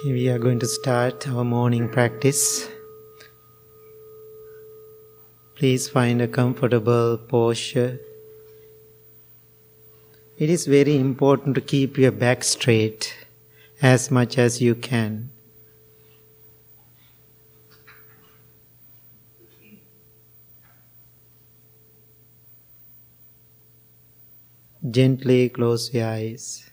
Okay, we are going to start our morning practice. Please find a comfortable posture. It is very important to keep your back straight as much as you can. Gently close your eyes.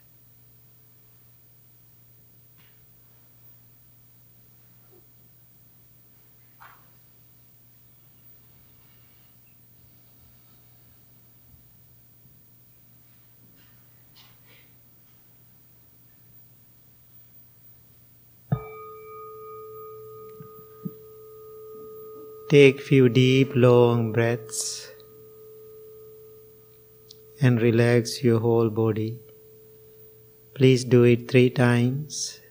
Take few deep long breaths and relax your whole body. Please do it 3 times.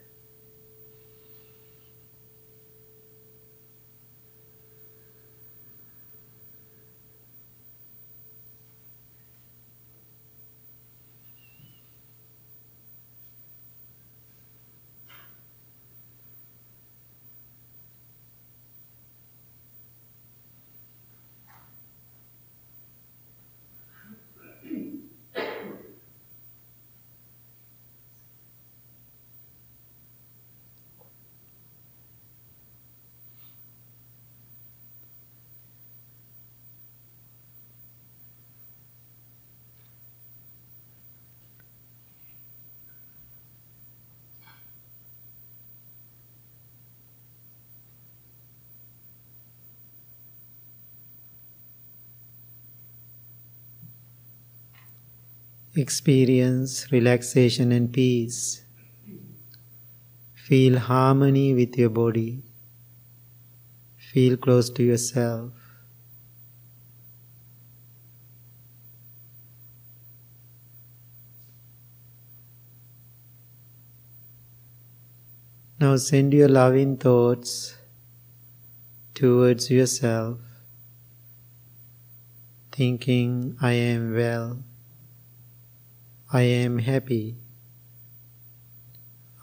Experience relaxation and peace. Feel harmony with your body. Feel close to yourself. Now send your loving thoughts towards yourself, thinking, I am well. I am happy.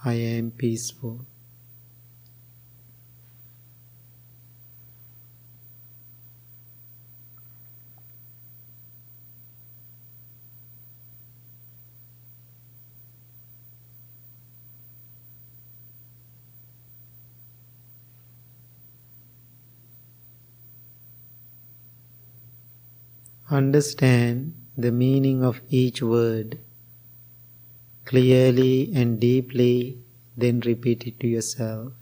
I am peaceful. Understand the meaning of each word clearly and deeply, then repeat it to yourself.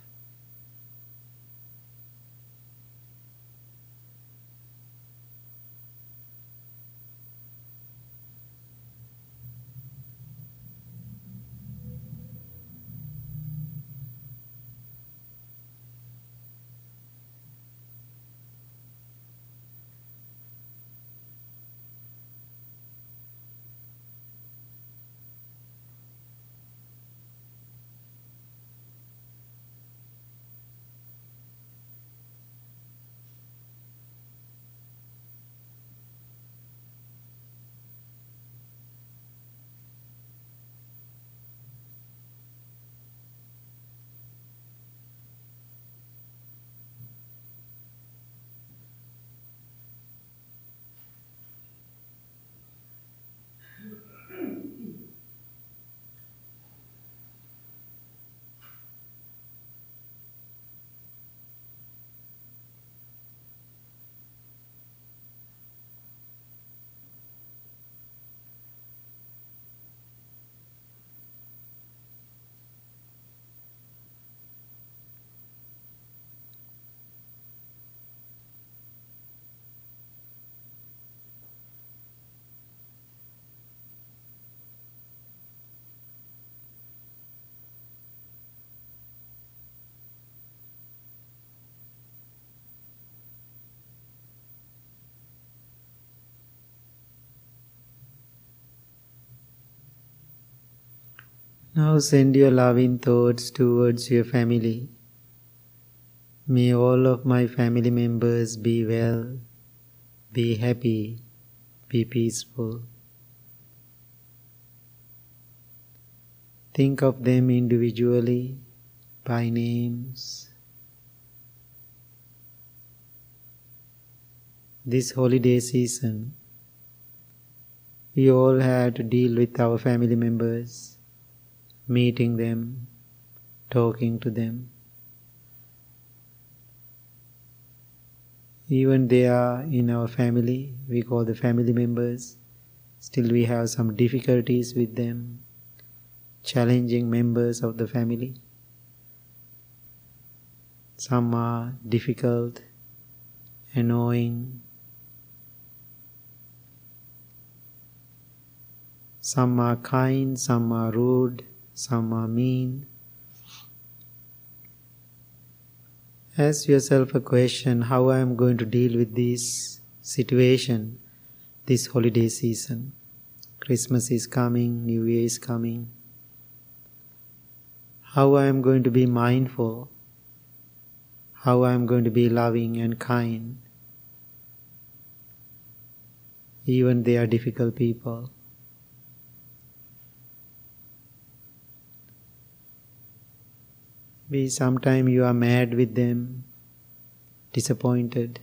Now send your loving thoughts towards your family. May all of my family members be well, be happy, be peaceful. Think of them individually, by names. This holiday season, we all had to deal with our family members, meeting them, talking to them. Even they are in our family, we call the family members, still we have some difficulties with them, challenging members of the family. Some are difficult, annoying, some are kind, some are rude, some are mean. Ask yourself a question how I am going to deal with this situation this holiday season. Christmas is coming, New Year is coming. How I am going to be mindful, how I am going to be loving and kind. Even they are difficult people. Maybe sometime you are mad with them, disappointed.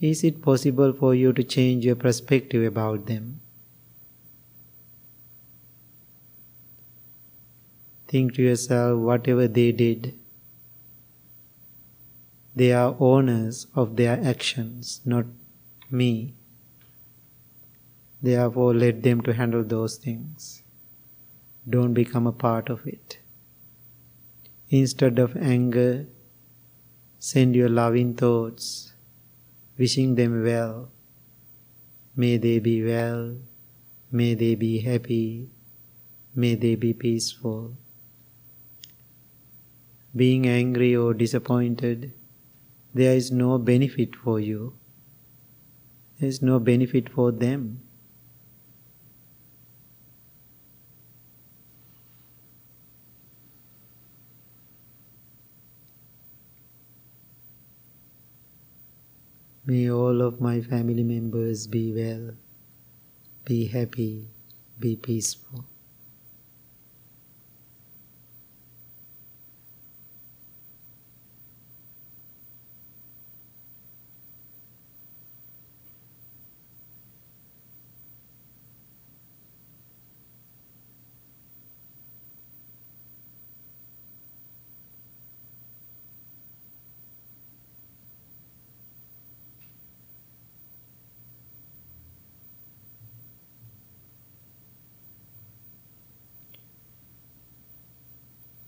Is it possible for you to change your perspective about them? Think to yourself, whatever they did, they are owners of their actions, not me. Therefore, let them to handle those things. Don't become a part of it. Instead of anger, send your loving thoughts wishing them well. May they be well, may they be happy, may they be peaceful. Being angry or disappointed, there is no benefit for you. There is no benefit for them. May all of my family members be well, be happy, be peaceful.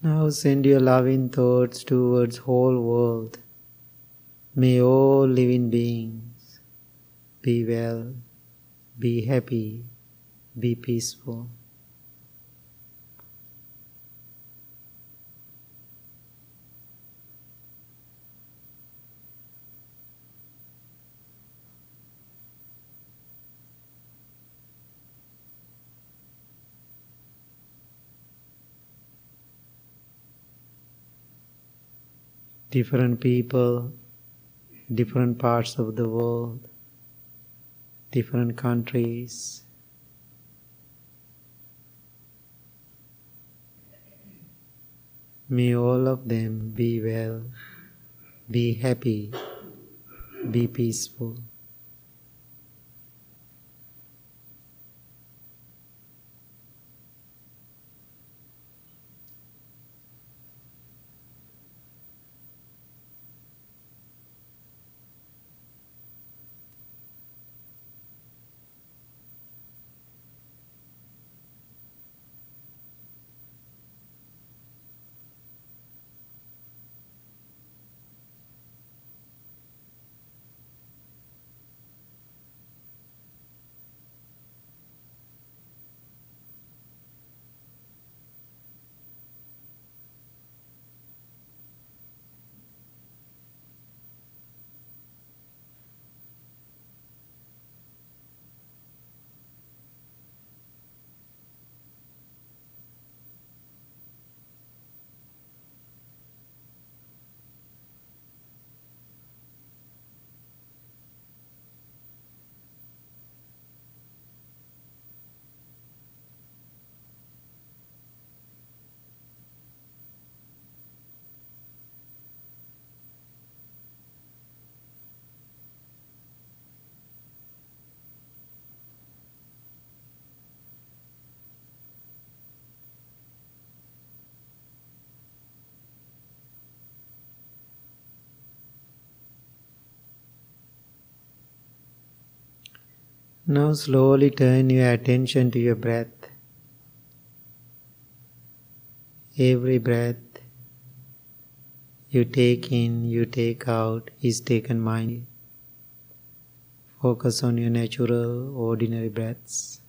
Now send your loving thoughts towards whole world. May all living beings be well, be happy, be peaceful. Different people, different parts of the world, different countries. May all of them be well, be happy, be peaceful. Now slowly turn your attention to your breath. Every breath you take in, you take out is taken mind. Focus on your natural, ordinary breaths.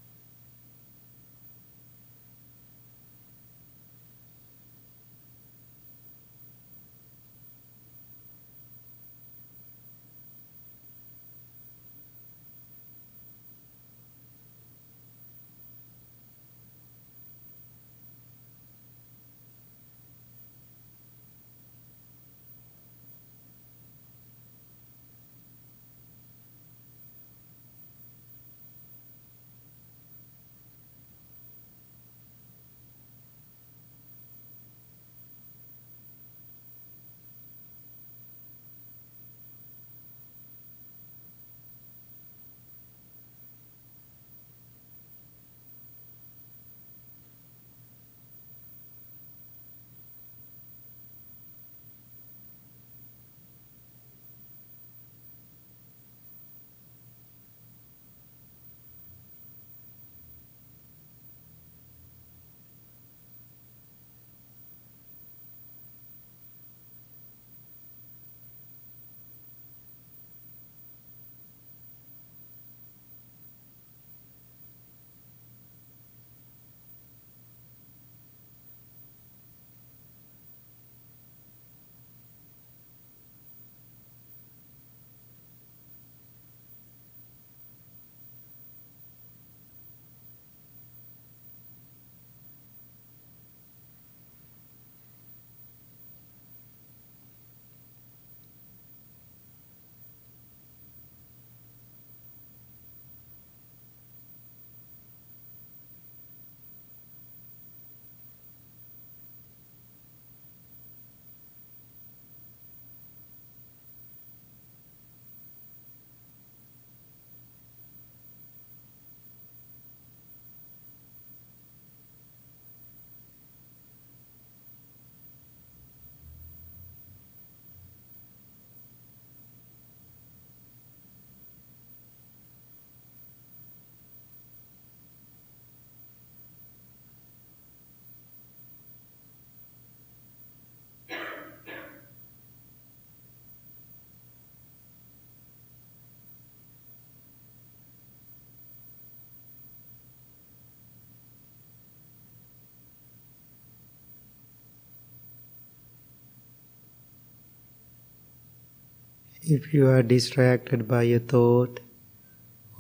If you are distracted by a thought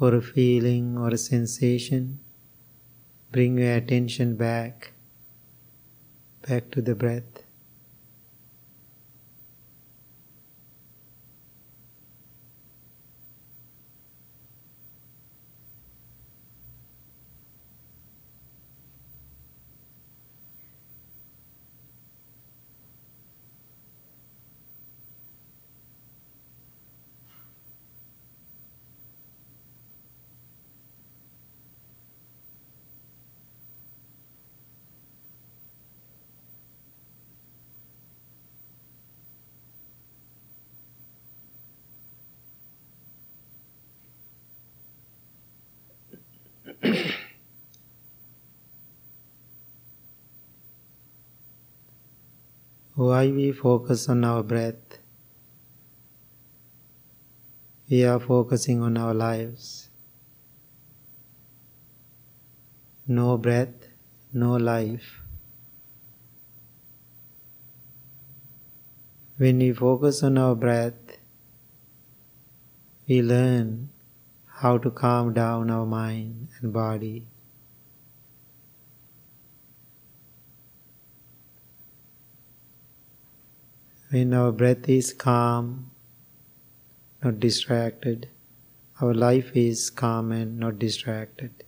or a feeling or a sensation, bring your attention back, back to the breath. Why we focus on our breath? We are focusing on our lives. No breath, no life. When we focus on our breath, we learn how to calm down our mind and body. When our breath is calm, not distracted, our life is calm and not distracted.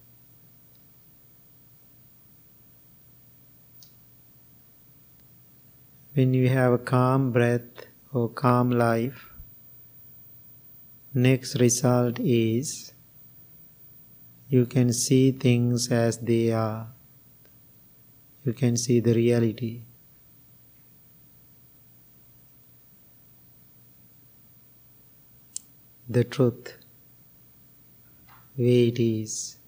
When you have a calm breath or calm life, next result is you can see things as they are. You can see the reality. The truth, way it is.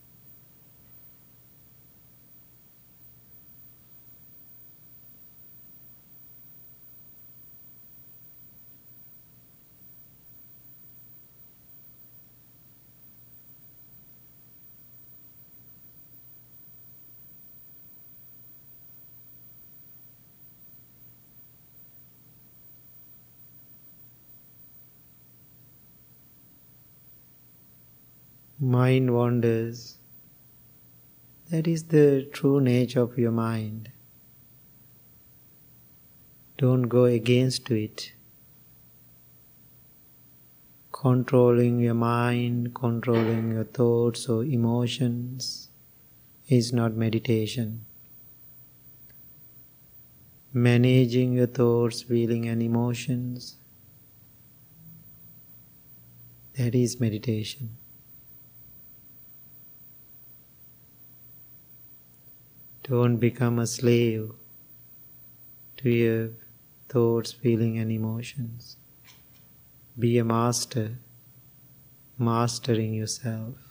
Mind wanders. That is the true nature of your mind. Don't go against it. Controlling your mind, controlling your thoughts or emotions is not meditation. Managing your thoughts, feeling, and emotions that is meditation. Don't become a slave to your thoughts, feelings, and emotions. Be a master, mastering yourself.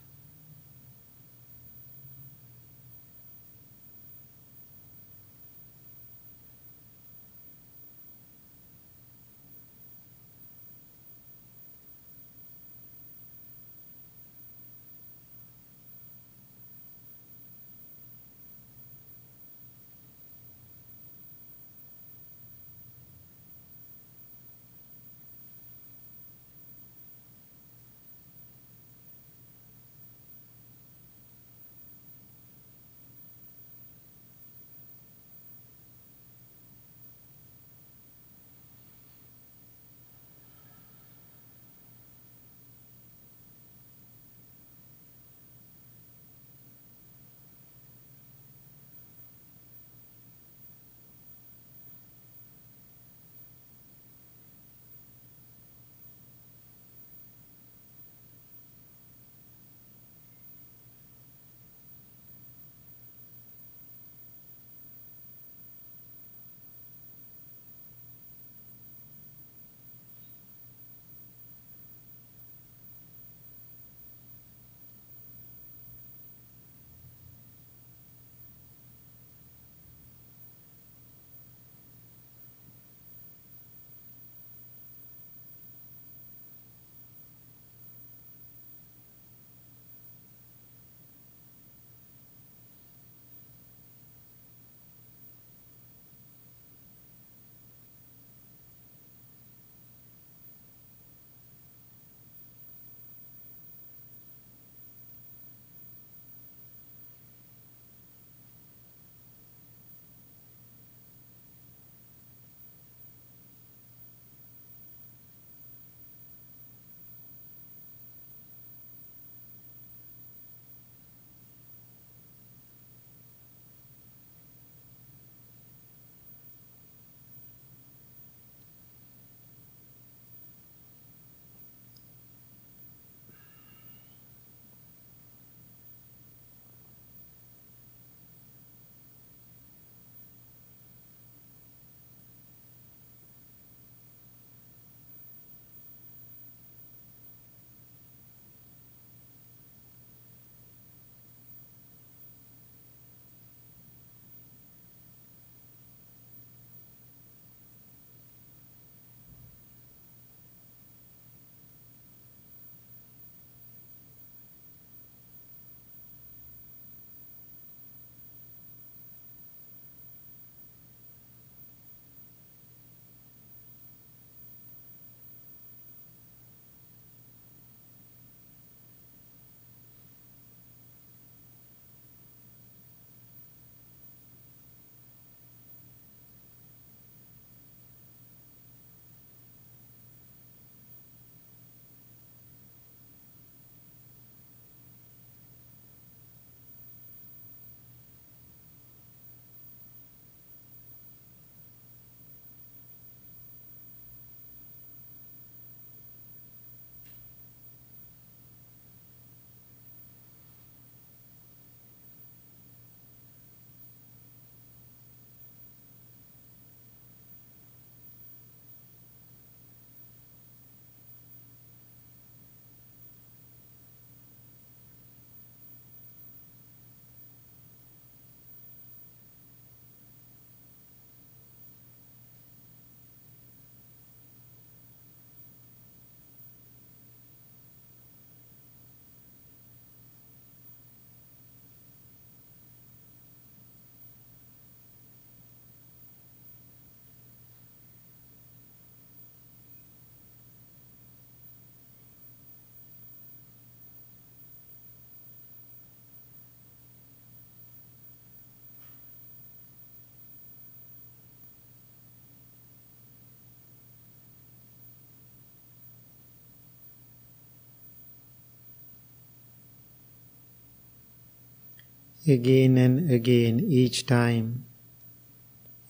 Again and again each time.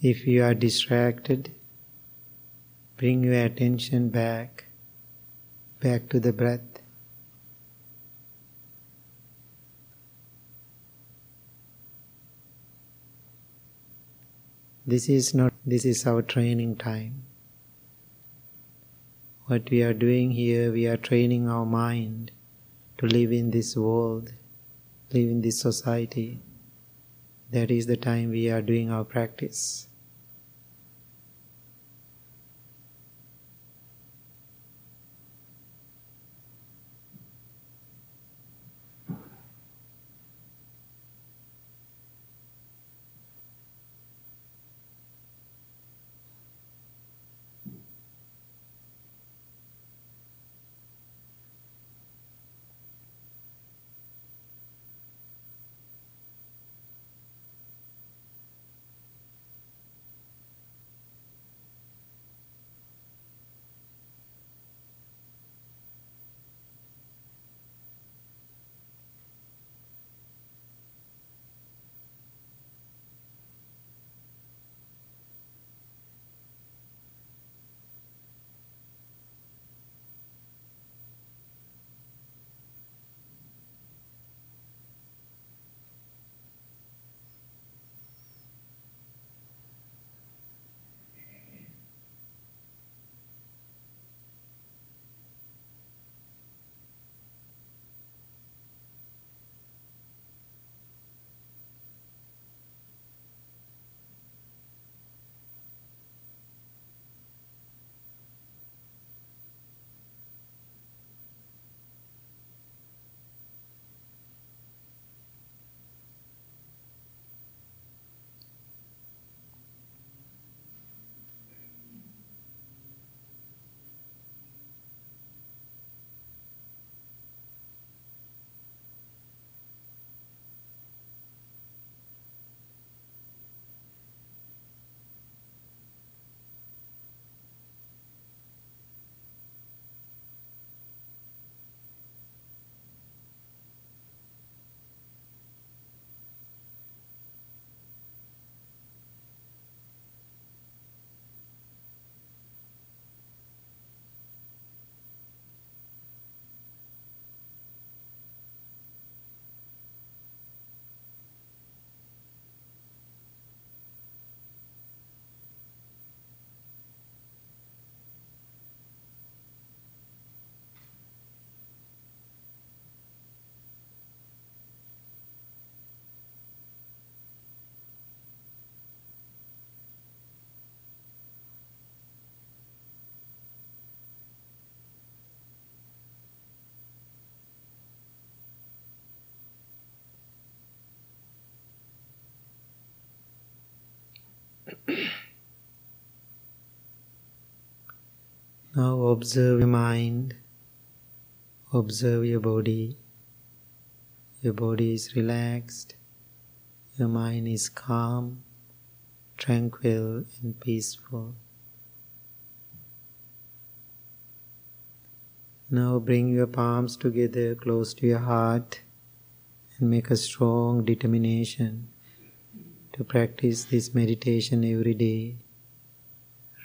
If you are distracted, bring your attention back, back to the breath. This is not, this is our training time. What we are doing here, we are training our mind to live in this world live in this society, that is the time we are doing our practice. now observe your mind, observe your body. Your body is relaxed, your mind is calm, tranquil, and peaceful. Now bring your palms together close to your heart and make a strong determination to practice this meditation every day,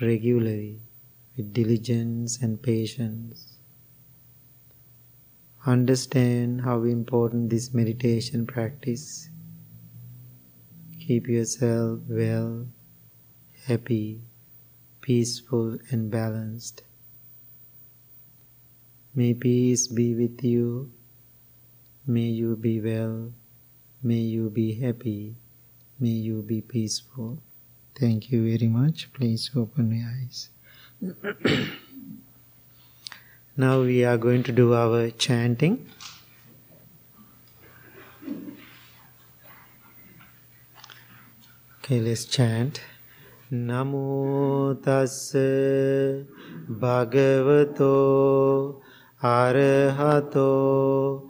regularly, with diligence and patience. Understand how important this meditation practice. Keep yourself well, happy, peaceful, and balanced. May peace be with you. May you be well. May you be happy. May you be peaceful. Thank you very much. Please open your eyes. now we are going to do our chanting. Okay, let's chant. Namo tassa bhagavato arahato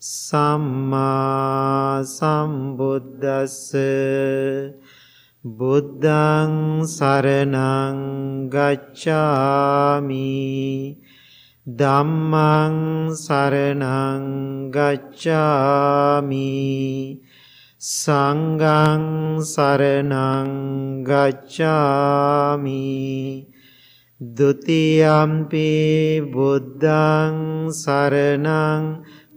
සම්මා සම්බුද්දස්ස. බුද්ධං සරණං ගච්ඡාමි. ධම්මං සරණං ගච්ඡාමි. සංඝං සරණං ගච්ඡාමි. ဒ ුතියම්පි බුද්ධං සරණං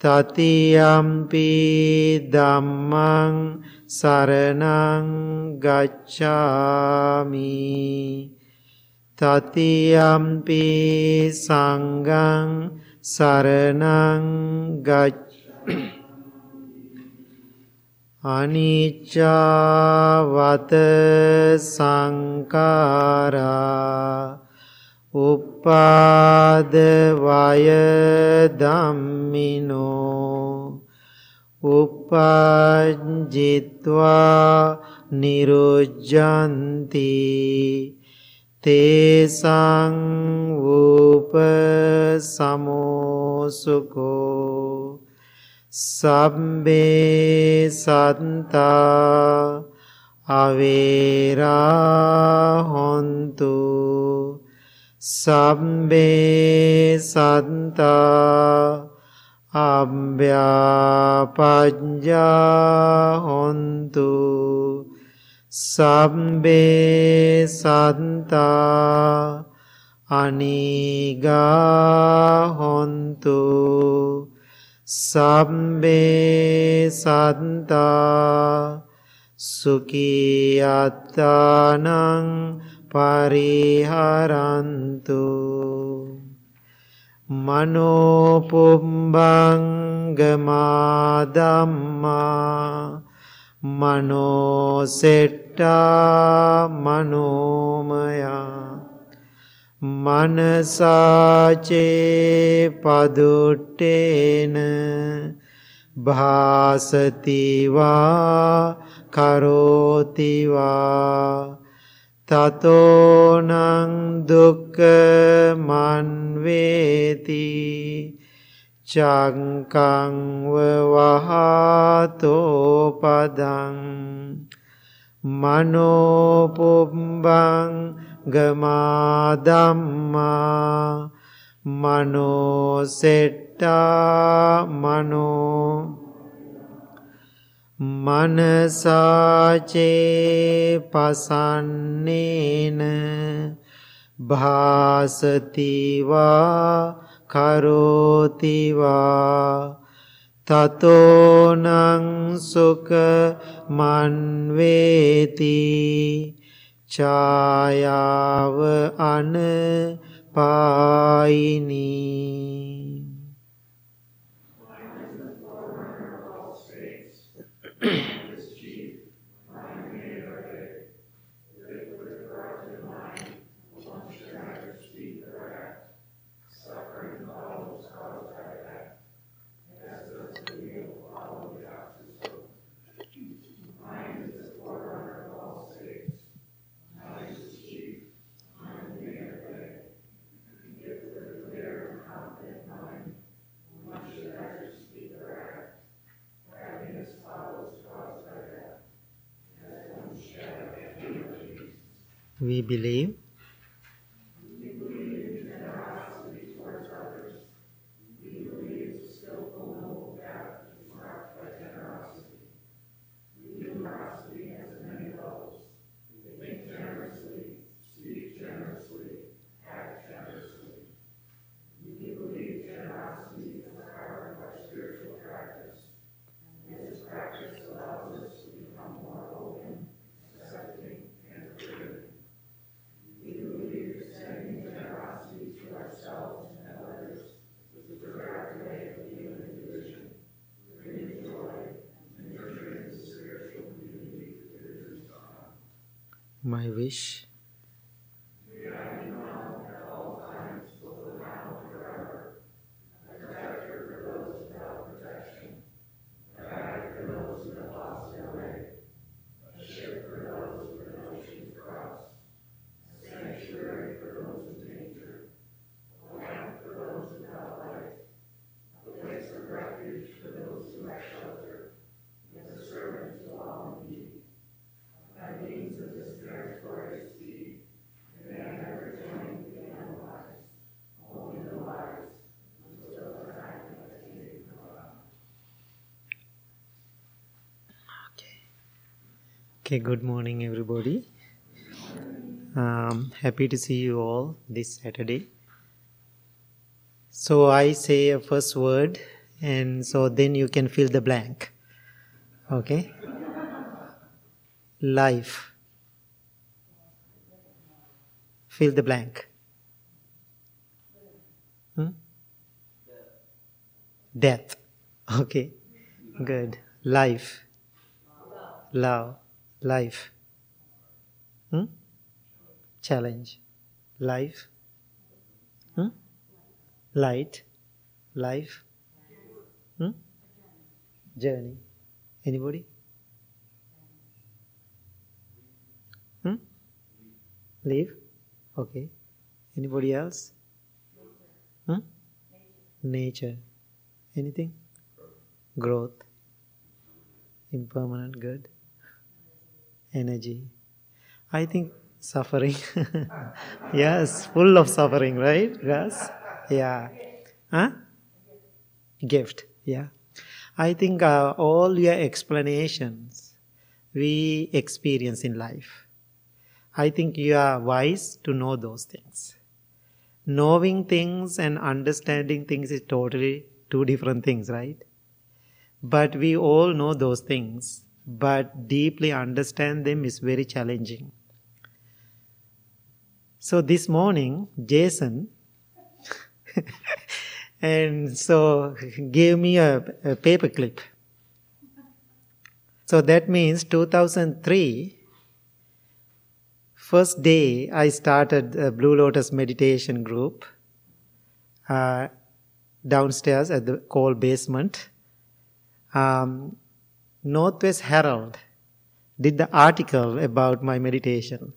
තතියම්පි ධම්මං සරණං ගච්ඡාමි. තතියම්පි සංඝං සරණං ගච්ඡාමි අනිච්චවත සංකාරා උපාද වය ධම්මිනෝ උපජ්ජිත්වා නිරුජ්ජන්ති තේසං වූප සමෝසුකෝ සබ්බේ සත්තා අවේරා හොන්තු සබ්බේ සත්තා අභ්‍යාපජ්ජා හොන්තු සබ්බේ සත්තා අනිගා හොන්තු සම්බේ සත්තා සුකීයත්තානං පරිහරන්තු. මනෝ පුම්බංගමා ධම්මා මනෝ සෙට්ටා මනෝමයා. මනසාචේ පදුට්ටේන. භාසතිවා කරෝතිවා. තතෝනං දුක්ඛ මන් වේති චංකං වහතෝ පදං මනෝ පුම්බං ගමා ධම්මා මනෝ සෙට්ටා මනෝ මනසාචේ පසන්නේන භාසතිවා කරෝතිවා තතෝනං සුක මන්වේතිී ඡායාව අන පායිනී Mm-hmm. we believe My wish. Okay, good morning, everybody. Um, happy to see you all this Saturday. So, I say a first word, and so then you can fill the blank. Okay? Life. Fill the blank. Hmm? Death. Okay, good. Life. Love life. Hmm? Challenge. Life. Hmm? Light. Life. Hmm? Journey. Anybody? Hmm? Leave? Okay. Anybody else? Hmm? Nature. Anything? Growth. Impermanent good energy. I think suffering. yes, full of suffering, right? Yes? Yeah. Huh? Gift, yeah. I think uh, all your explanations we experience in life. I think you are wise to know those things. Knowing things and understanding things is totally two different things, right? But we all know those things but deeply understand them is very challenging. So this morning, Jason, and so gave me a, a paper clip. So that means 2003, first day I started a Blue Lotus meditation group uh, downstairs at the coal basement. Um, Northwest Herald did the article about my meditation.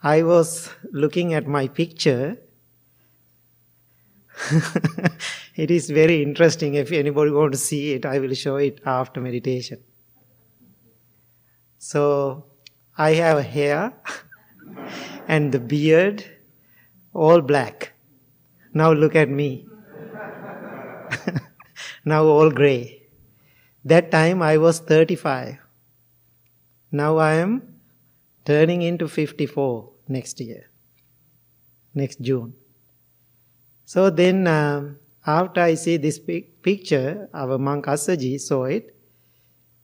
I was looking at my picture. it is very interesting. If anybody wants to see it, I will show it after meditation. So I have hair and the beard all black. Now look at me. now all gray. That time I was 35. Now I am turning into 54 next year, next June. So then, um, after I see this picture, our monk Asaji saw it.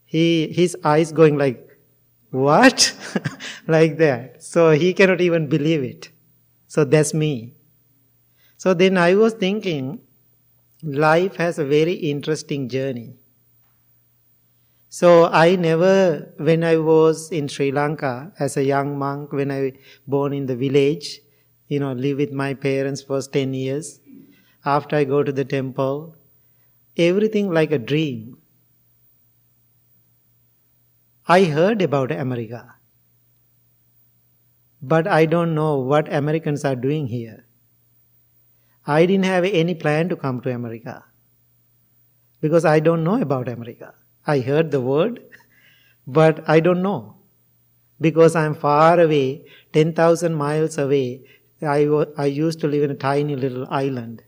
He, his eyes going like, what? like that. So he cannot even believe it. So that's me. So then I was thinking, life has a very interesting journey. So I never, when I was in Sri Lanka as a young monk, when I born in the village, you know, live with my parents for 10 years. After I go to the temple, everything like a dream. I heard about America, but I don't know what Americans are doing here. I didn't have any plan to come to America because I don't know about America. I heard the word, but I don't know. Because I'm far away, 10,000 miles away, I, I used to live in a tiny little island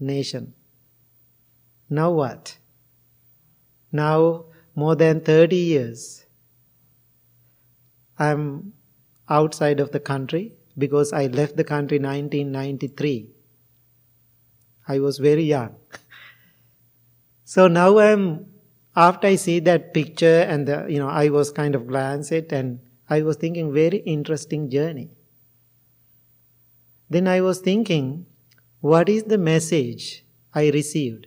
nation. Now what? Now, more than 30 years, I'm outside of the country because I left the country 1993. I was very young. so now I'm after I see that picture and the, you know, I was kind of glance it and I was thinking very interesting journey. Then I was thinking, what is the message I received?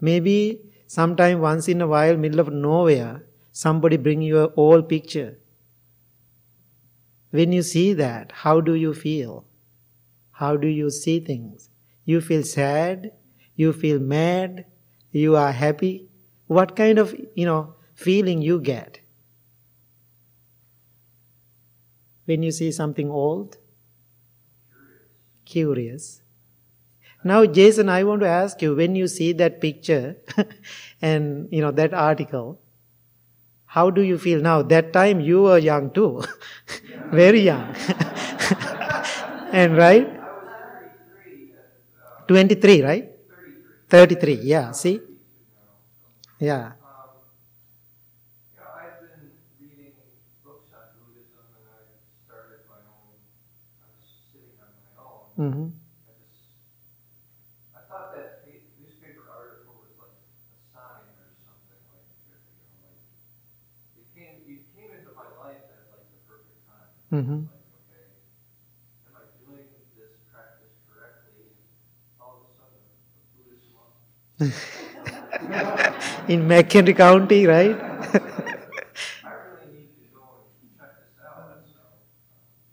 Maybe sometime once in a while, middle of nowhere, somebody bring you a old picture When you see that, how do you feel? How do you see things? You feel sad? You feel mad? You are happy? What kind of, you know, feeling you get? When you see something old? Curious. Now, Jason, I want to ask you when you see that picture and you know that article, how do you feel now? That time you were young too, very young, and right? 23, right? 33, yeah, see? Yeah. Mm-hmm. I thought that newspaper article was like a sign or something like, you know, like it came, it came into my life at like the perfect time. Mm-hmm. Like, okay, am I doing this practice correctly? All of a sudden, a Buddhist monk. In McHenry County, right?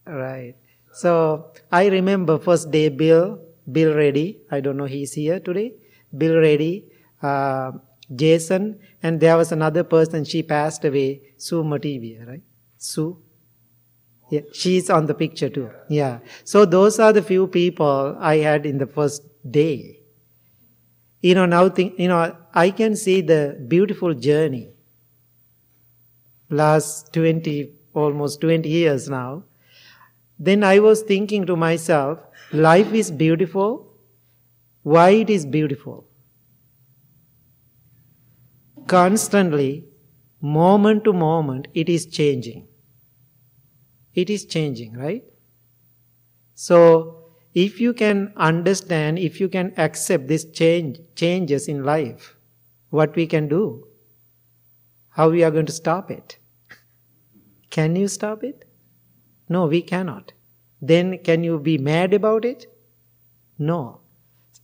Right. So I remember first day Bill, Bill Reddy. I don't know he's here today. Bill Reddy, uh, Jason, and there was another person. She passed away, Sue Mativia, right? Sue. Yeah, she's on the picture too. Yeah. So those are the few people I had in the first day. You know, now think, you know, I can see the beautiful journey. Last 20, almost 20 years now then I was thinking to myself, life is beautiful. Why it is beautiful? Constantly, moment to moment, it is changing. It is changing, right? So, if you can understand, if you can accept this change, changes in life, what we can do, how we are going to stop it. Can you stop it? No, we cannot. Then can you be mad about it? No.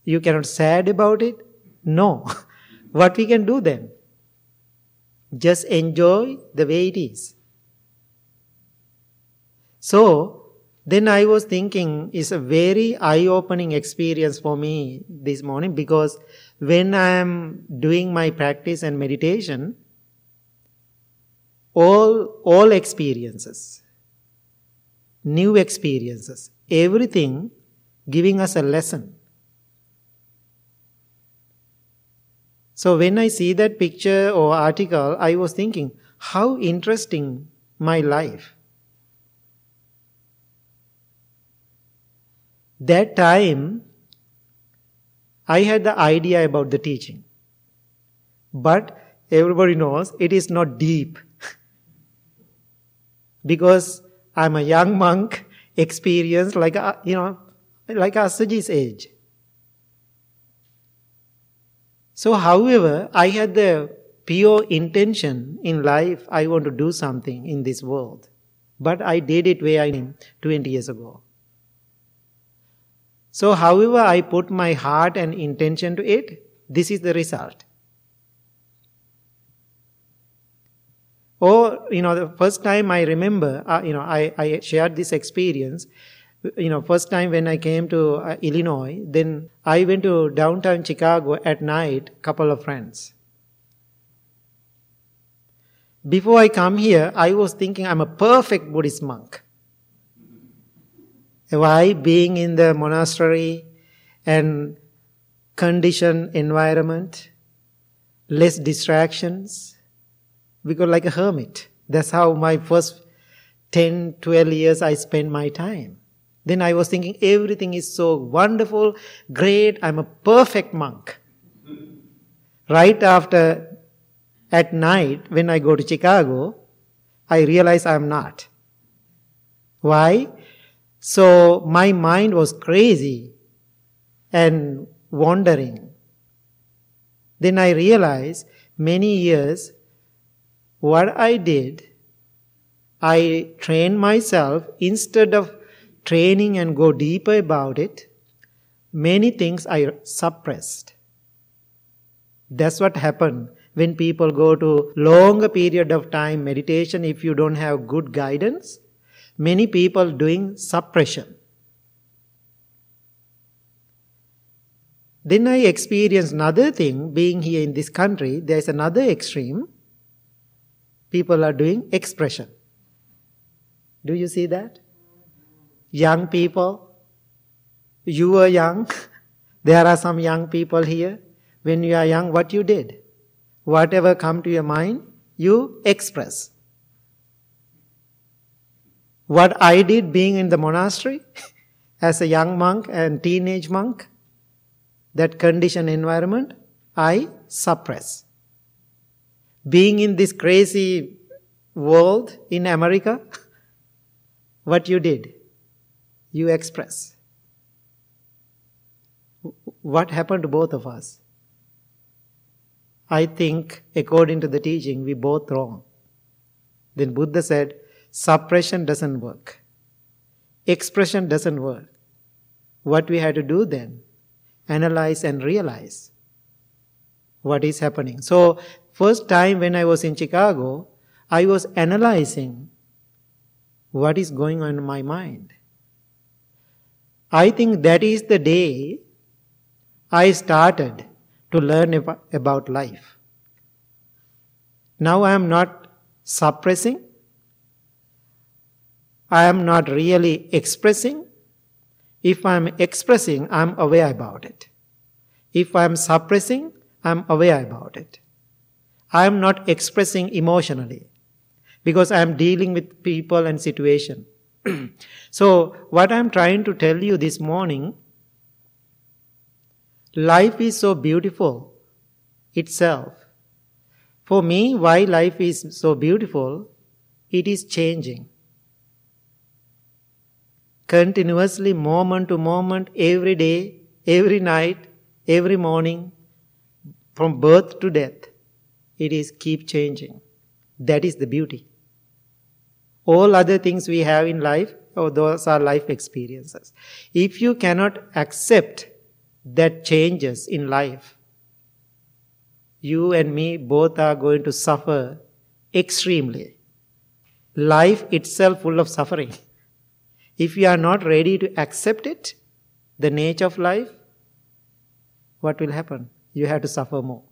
You cannot sad about it? No. what we can do then? Just enjoy the way it is. So, then I was thinking it's a very eye-opening experience for me this morning because when I am doing my practice and meditation, all, all experiences, new experiences, everything giving us a lesson. So when I see that picture or article, I was thinking, how interesting my life. That time, I had the idea about the teaching. But everybody knows it is not deep. because I'm a young monk, experienced like, a, you know, like Asaji's age. So, however, I had the pure intention in life, I want to do something in this world. But I did it where I am 20 years ago. So, however, I put my heart and intention to it, this is the result. Or, you know, the first time I remember, uh, you know, I, I shared this experience. You know, first time when I came to uh, Illinois, then I went to downtown Chicago at night, couple of friends. Before I come here, I was thinking I'm a perfect Buddhist monk. Why? Being in the monastery and conditioned environment, less distractions, because like a hermit. That's how my first 10, 12 years I spent my time. Then I was thinking everything is so wonderful, great, I'm a perfect monk. Right after, at night, when I go to Chicago, I realize I'm not. Why? So my mind was crazy and wandering. Then I realized many years what I did, I trained myself instead of training and go deeper about it, many things I suppressed. That's what happened when people go to longer period of time meditation if you don't have good guidance many people doing suppression. Then I experienced another thing being here in this country. There's another extreme. People are doing expression. Do you see that? Young people, you were young. there are some young people here. When you are young, what you did? Whatever come to your mind, you express. What I did being in the monastery as a young monk and teenage monk, that conditioned environment, I suppress. Being in this crazy world in America, what you did? You express. What happened to both of us? I think, according to the teaching, we both wrong. Then Buddha said, suppression doesn't work. Expression doesn't work. What we had to do then? Analyze and realize what is happening. So, first time when I was in Chicago, I was analyzing what is going on in my mind. I think that is the day I started to learn about life. Now I am not suppressing, I am not really expressing. If I am expressing, I am aware about it. If I am suppressing, I am aware about it. I am not expressing emotionally because I am dealing with people and situation. so what I am trying to tell you this morning Life is so beautiful itself. For me, why life is so beautiful, it is changing. Continuously, moment to moment, every day, every night, every morning, from birth to death, it is keep changing. That is the beauty. All other things we have in life, oh, those are life experiences. If you cannot accept that changes in life, you and me both are going to suffer extremely. Life itself full of suffering. If you are not ready to accept it, the nature of life, what will happen? You have to suffer more.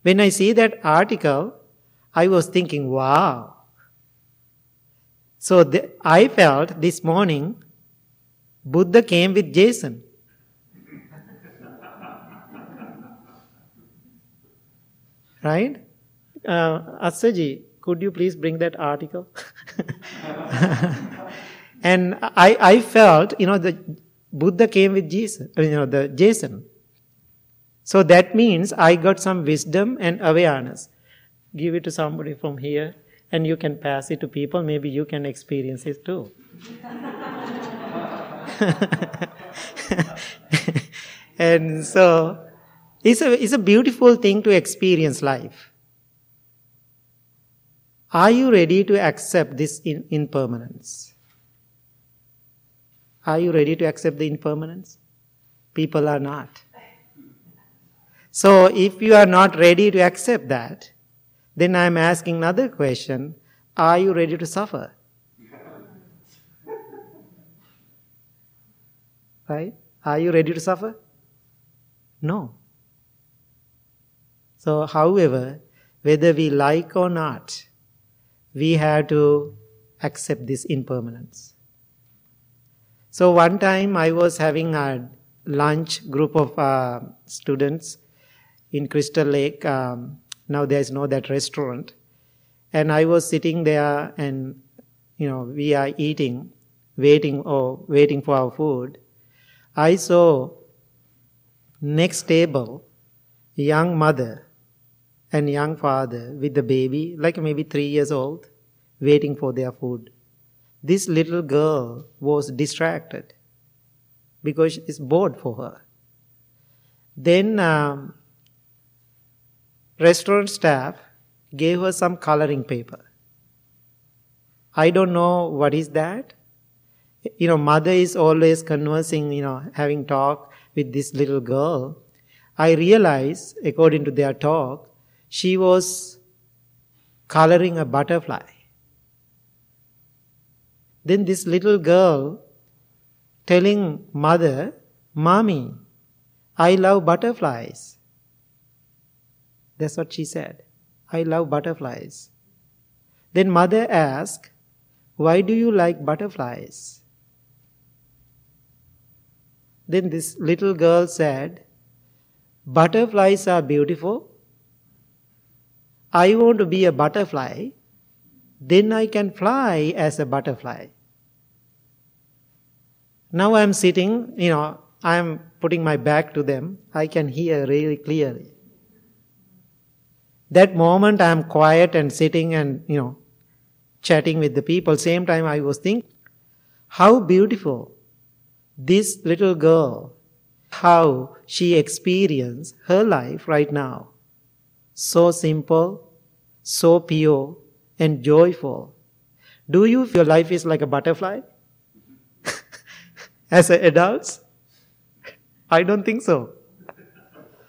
When I see that article, I was thinking, wow. So the, I felt this morning Buddha came with Jason. right? Uh, Asaji, could you please bring that article? and I, I felt, you know, the Buddha came with Jesus, you know, the Jason. So that means I got some wisdom and awareness. Give it to somebody from here, and you can pass it to people. Maybe you can experience it too. and so it's a, it's a beautiful thing to experience life. Are you ready to accept this in, impermanence? Are you ready to accept the impermanence? People are not. So if you are not ready to accept that, then I am asking another question. Are you ready to suffer? Right? Are you ready to suffer? No. So, however, whether we like or not, we have to accept this impermanence. So, one time I was having a lunch group of uh, students in Crystal Lake. Um, now there is no that restaurant. And I was sitting there and, you know, we are eating, waiting or waiting for our food. I saw next table young mother and young father with the baby, like maybe three years old, waiting for their food. This little girl was distracted because it's bored for her. Then um, restaurant staff gave her some coloring paper. I don't know what is that you know, mother is always conversing, you know, having talk with this little girl. I realize, according to their talk, she was coloring a butterfly. Then this little girl telling mother, Mommy, I love butterflies. That's what she said. I love butterflies. Then mother asked, Why do you like butterflies? Then this little girl said, Butterflies are beautiful. I want to be a butterfly. Then I can fly as a butterfly. Now I'm sitting, you know, I'm putting my back to them. I can hear really clearly. That moment I'm quiet and sitting and, you know, chatting with the people. Same time I was thinking, how beautiful this little girl, how she experienced her life right now. So simple, so pure, and joyful. Do you feel life is like a butterfly? As adults? I don't think so.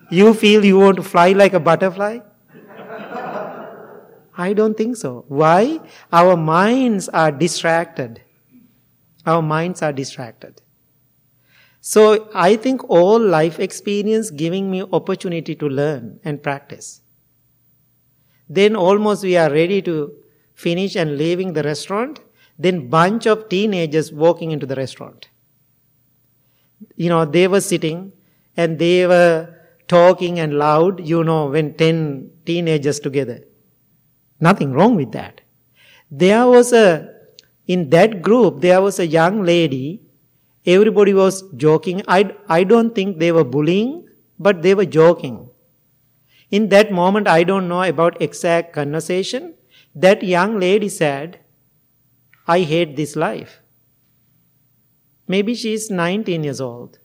You feel you want to fly like a butterfly? I don't think so. Why? Our minds are distracted. Our minds are distracted. So I think all life experience giving me opportunity to learn and practice. Then almost we are ready to finish and leaving the restaurant. Then bunch of teenagers walking into the restaurant. You know, they were sitting and they were talking and loud, you know, when 10 teenagers together. Nothing wrong with that. There was a, in that group, there was a young lady Everybody was joking. I, I don't think they were bullying, but they were joking. In that moment, I don't know about exact conversation. That young lady said, I hate this life. Maybe she is 19 years old.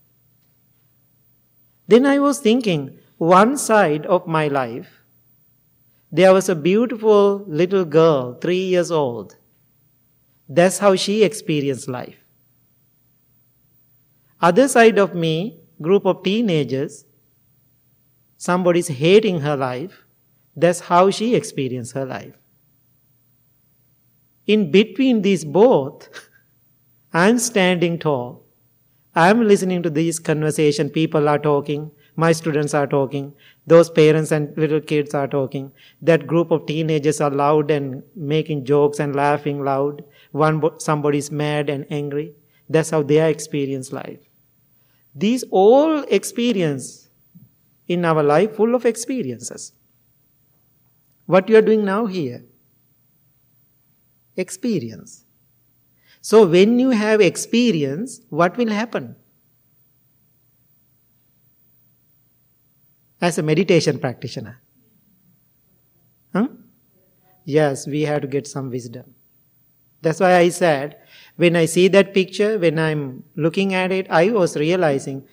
Then I was thinking, one side of my life, there was a beautiful little girl, three years old. That's how she experienced life. Other side of me, group of teenagers, somebody's hating her life. That's how she experienced her life. In between these both, I'm standing tall. I'm listening to these conversation. People are talking. My students are talking. Those parents and little kids are talking. That group of teenagers are loud and making jokes and laughing loud. One, somebody's mad and angry. That's how they experience life. These all experience in our life full of experiences. What you are doing now here? Experience. So when you have experience, what will happen? As a meditation practitioner. Huh? Yes, we have to get some wisdom. That's why I said when I see that picture, when I'm looking at it, I was realizing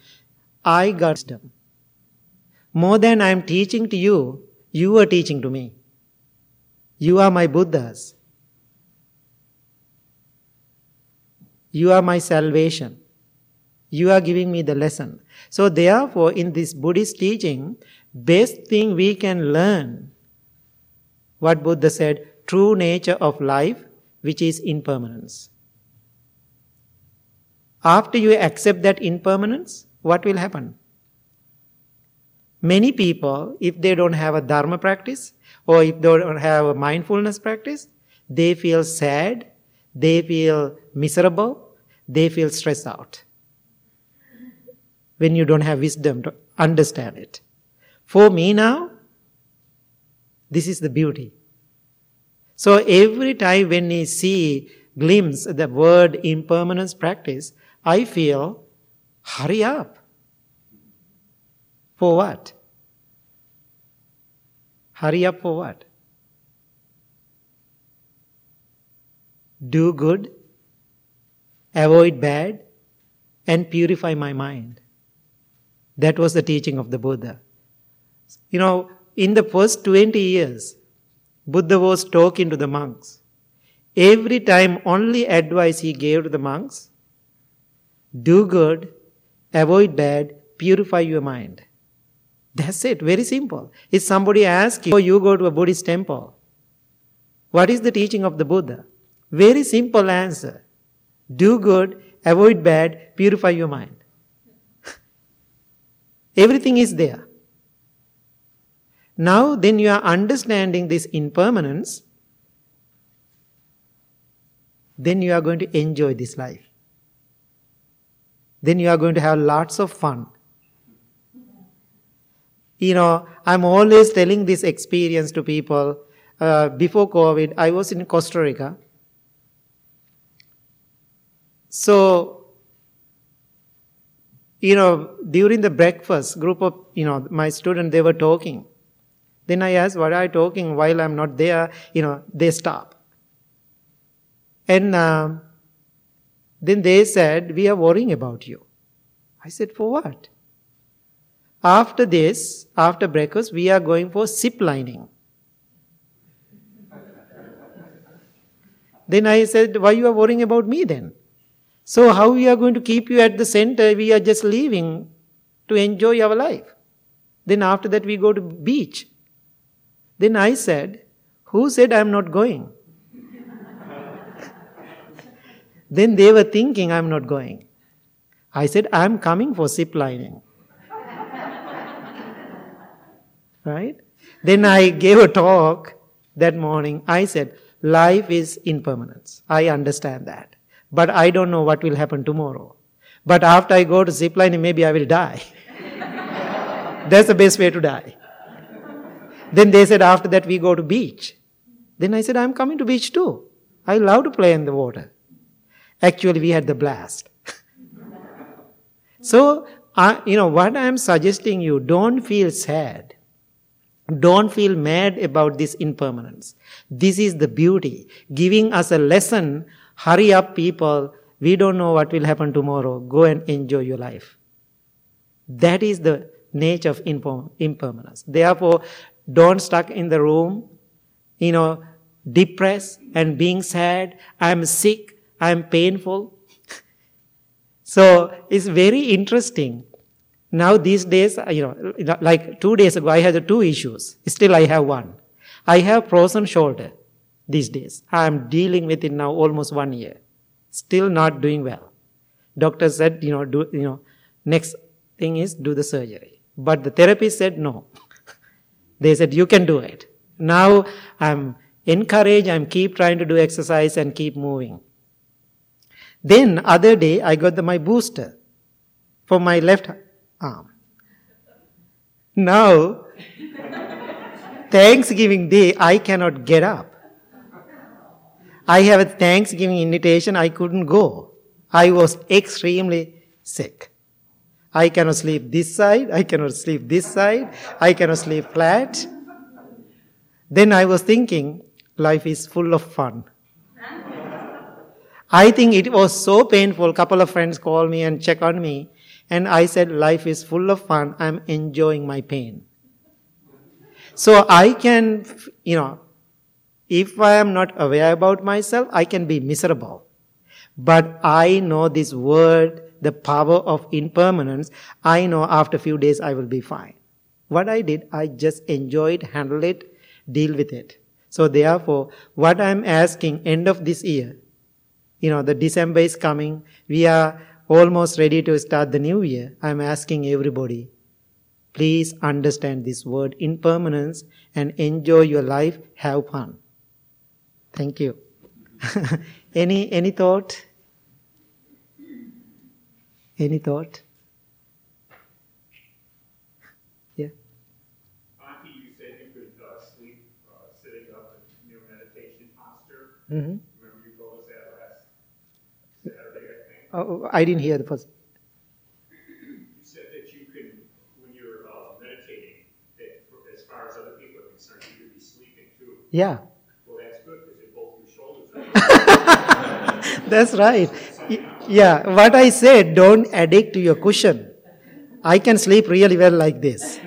I got wisdom. More than I'm teaching to you, you are teaching to me. You are my Buddhas. You are my salvation. You are giving me the lesson. So therefore, in this Buddhist teaching, best thing we can learn, what Buddha said, true nature of life, which is impermanence. After you accept that impermanence, what will happen? Many people, if they don't have a Dharma practice or if they don't have a mindfulness practice, they feel sad, they feel miserable, they feel stressed out. When you don't have wisdom to understand it. For me now, this is the beauty. So every time when I see glimpse the word impermanence practice, I feel, hurry up. For what? Hurry up for what? Do good, avoid bad, and purify my mind. That was the teaching of the Buddha. You know, in the first 20 years, Buddha was talking to the monks. Every time, only advice he gave to the monks do good, avoid bad, purify your mind. That's it, very simple. If somebody asks you, oh, you go to a Buddhist temple, what is the teaching of the Buddha? Very simple answer. Do good, avoid bad, purify your mind. Everything is there. Now, then you are understanding this impermanence, then you are going to enjoy this life. Then you are going to have lots of fun. You know, I'm always telling this experience to people. Uh, before COVID, I was in Costa Rica. So, you know, during the breakfast, group of, you know, my students, they were talking. Then I asked, what are you talking while I'm not there? You know, they stop. And uh, then they said, we are worrying about you. I said, for what? After this, after breakfast, we are going for zip lining. then I said, why you are worrying about me then? So how we are going to keep you at the center? We are just leaving to enjoy our life. Then after that we go to beach. Then I said, who said I am not going? then they were thinking I am not going. I said, I am coming for zip lining. Right? Then I gave a talk that morning. I said, life is impermanence. I understand that. But I don't know what will happen tomorrow. But after I go to zip lining, maybe I will die. That's the best way to die. Then they said, after that we go to beach. Then I said, I'm coming to beach too. I love to play in the water. Actually, we had the blast. so, uh, you know, what I'm suggesting you, don't feel sad. Don't feel mad about this impermanence. This is the beauty, giving us a lesson. Hurry up, people. We don't know what will happen tomorrow. Go and enjoy your life. That is the nature of impermanence. Therefore, don't stuck in the room, you know, depressed and being sad. I'm sick. I'm painful. so it's very interesting. Now these days, uh, you know, like two days ago, I had two issues. Still, I have one. I have frozen shoulder these days. I am dealing with it now almost one year. Still not doing well. Doctor said, you know, do, you know, next thing is do the surgery. But the therapist said no. They said, you can do it. Now I'm encouraged, I'm keep trying to do exercise and keep moving. Then other day I got the, my booster for my left arm. Now, Thanksgiving day, I cannot get up. I have a Thanksgiving invitation, I couldn't go. I was extremely sick. I cannot sleep this side, I cannot sleep this side, I cannot sleep flat. Then I was thinking, life is full of fun. I think it was so painful. Couple of friends called me and check on me. And I said, life is full of fun. I'm enjoying my pain. So I can, you know, if I am not aware about myself, I can be miserable. But I know this word the power of impermanence, I know after few days I will be fine. What I did, I just enjoyed, handle it, deal with it. So therefore, what I'm asking end of this year, you know, the December is coming, we are almost ready to start the new year. I'm asking everybody, please understand this word impermanence and enjoy your life, have fun. Thank you. any any thought? Any thought? Yeah. Auntie, you said you could uh, sleep uh, sitting up in your meditation posture. Mm-hmm. Remember you told us that last Saturday, I think? Oh, I didn't hear the first. You said that you can, when you're uh, meditating, that as far as other people are concerned, you could be sleeping too. Yeah, Well, that's good because both your shoulders that's right. Yeah, what I said, don't addict to your cushion. I can sleep really well like this.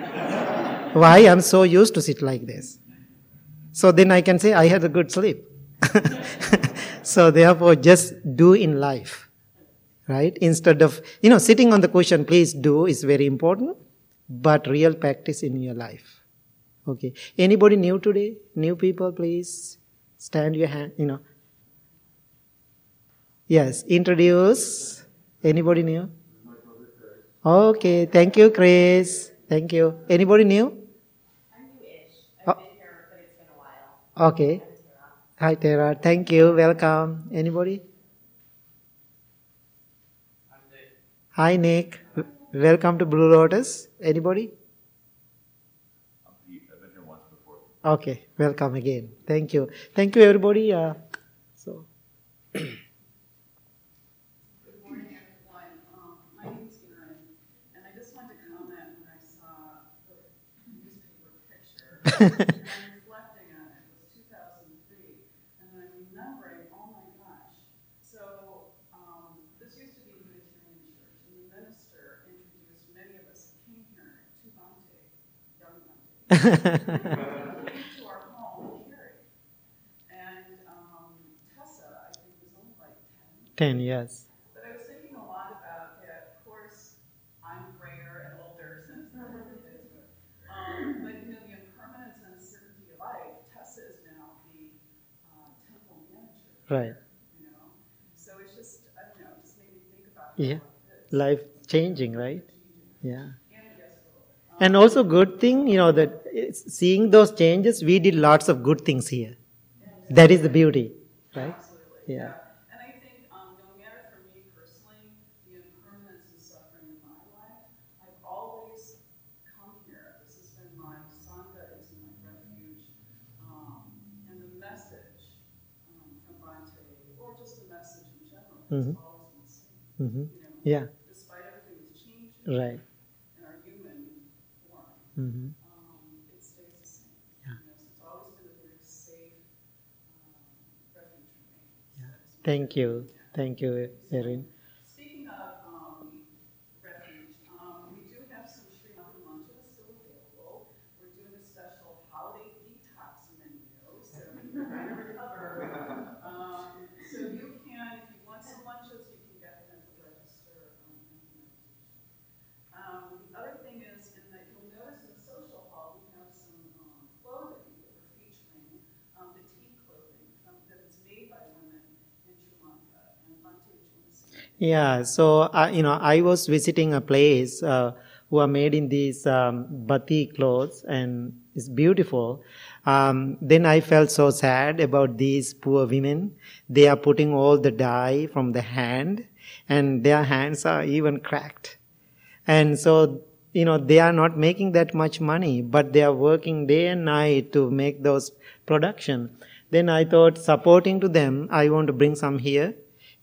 Why? I'm so used to sit like this. So then I can say I had a good sleep. so therefore, just do in life. Right? Instead of, you know, sitting on the cushion, please do is very important, but real practice in your life. Okay. Anybody new today? New people, please stand your hand, you know. Yes, introduce. Anybody new? Okay, thank you, Chris. Thank you. Anybody new? I'm new-ish. Oh. I've been here, but it's been a while. Okay. Hi, Tara. Thank you. Welcome. Anybody? I'm Nick. Hi, Nick. Welcome to Blue Lotus. Anybody? I'm Pete. I've been here once before. Okay. Welcome again. Thank you. Thank you, everybody. Uh, so. Good morning, everyone. Um, My name is Erin, and I just wanted to comment when I saw the newspaper picture. I'm reflecting on it, it was 2003, and I'm remembering, oh my gosh. So, um, this used to be a Unitarian church, and the minister introduced many of us who came here to Bhante, young Bhante. To our home, Cary. And um, Tessa, I think, was only like 10. 10 years. But I was thinking a lot about that. Of course, I'm grayer and older since I'm um, but you know, the impermanence and uncertainty of life. Tessa is now the uh, temple manager. Right. You know, so it's just I don't know. It just made me think about Yeah. is. Life changing, right? Yeah. And yes, Lord. And also, good thing, you know, that seeing those changes, we did lots of good things here. That is the beauty, right? Absolutely. Yeah. And I think um, no matter for me personally, the impermanence and suffering in my life, I've always come here. This has been my sangha, it's my refuge. Um, and the message um, from Bhante, or just the message in general, has Mhm. always been the same. hmm You know, Yeah. despite everything that's changed Right. Hmm um, um. So Thank you. Thank you, Erin. Speaking of um, refuge, um, we do have some Sri Lankan lunches still available. We're doing a special holiday detox menu, so you can kind of recover. Um, so you can, if you want some lunches, you can get them at the register um, and the meditation. Um, the other thing is, in that you'll notice in the social hall, we have some um, clothing that we're featuring, um, the tea clothing from, that is made by women in Sri Lanka. And Bhante, do you want to say? Yeah, so uh, you know, I was visiting a place uh, who are made in these um, batik clothes, and it's beautiful. Um, then I felt so sad about these poor women. They are putting all the dye from the hand, and their hands are even cracked. And so, you know, they are not making that much money, but they are working day and night to make those production. Then I thought, supporting to them, I want to bring some here,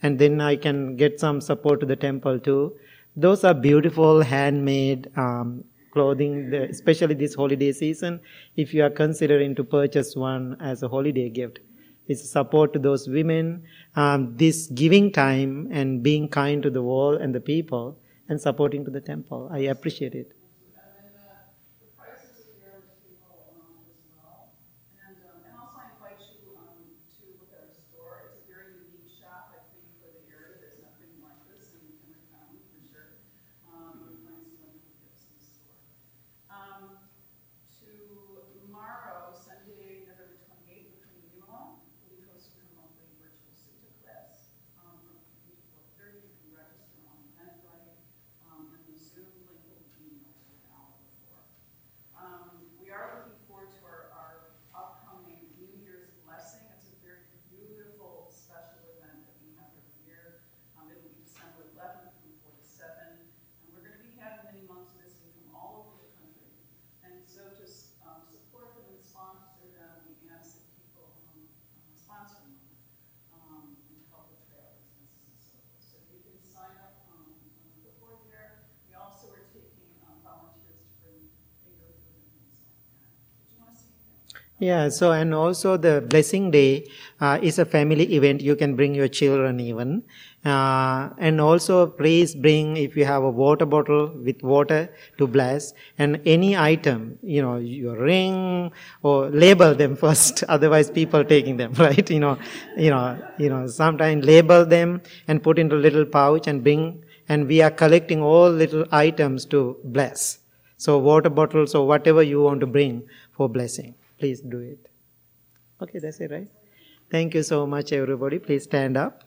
and then I can get some support to the temple too. Those are beautiful handmade um, clothing, especially this holiday season. If you are considering to purchase one as a holiday gift, it's support to those women. Um, this giving time and being kind to the world and the people, and supporting to the temple. I appreciate it. And then, uh, the prices of the Arab table, um, as well. And, um, and also I invite you, um, to look at our store. It's a very unique shop, I think, for the area. There's nothing like this in Kenner County, for sure. Um, you'll find some wonderful gifts in the store. Um, tomorrow, Sunday, November twenty-eighth, we're coming to Yuma. We'll be hosting a monthly virtual Sutta class, um, from three to four thirty. You can register on Eventbrite. Um, and the Zoom link will be emailed to you an hour before. Um, we are looking forward to our, our upcoming New Year's blessing. It's a very beautiful special event that we have every year. Um, it'll be December eleventh from four to seven. And we're gonna be having many monks visiting from all over the country. And so to, s- um, support them and sponsor them, we ask that people, um, uh, sponsor them, um, and help with travel expenses and so forth. So you can sign up, um, on the board there. We also are taking, um, volunteers to bring finger food and things like that. Did you wanna say anything? Yeah, so and also the blessing day uh, is a family event. You can bring your children even. Uh, and also please bring if you have a water bottle with water to bless and any item, you know, your ring or label them first. Otherwise people taking them, right? You know, you know, you know, sometimes label them and put into little pouch and bring and we are collecting all little items to bless. So water bottles or whatever you want to bring for blessing, please do it. Okay, that's it, right? Thank you so much, everybody. Please stand up.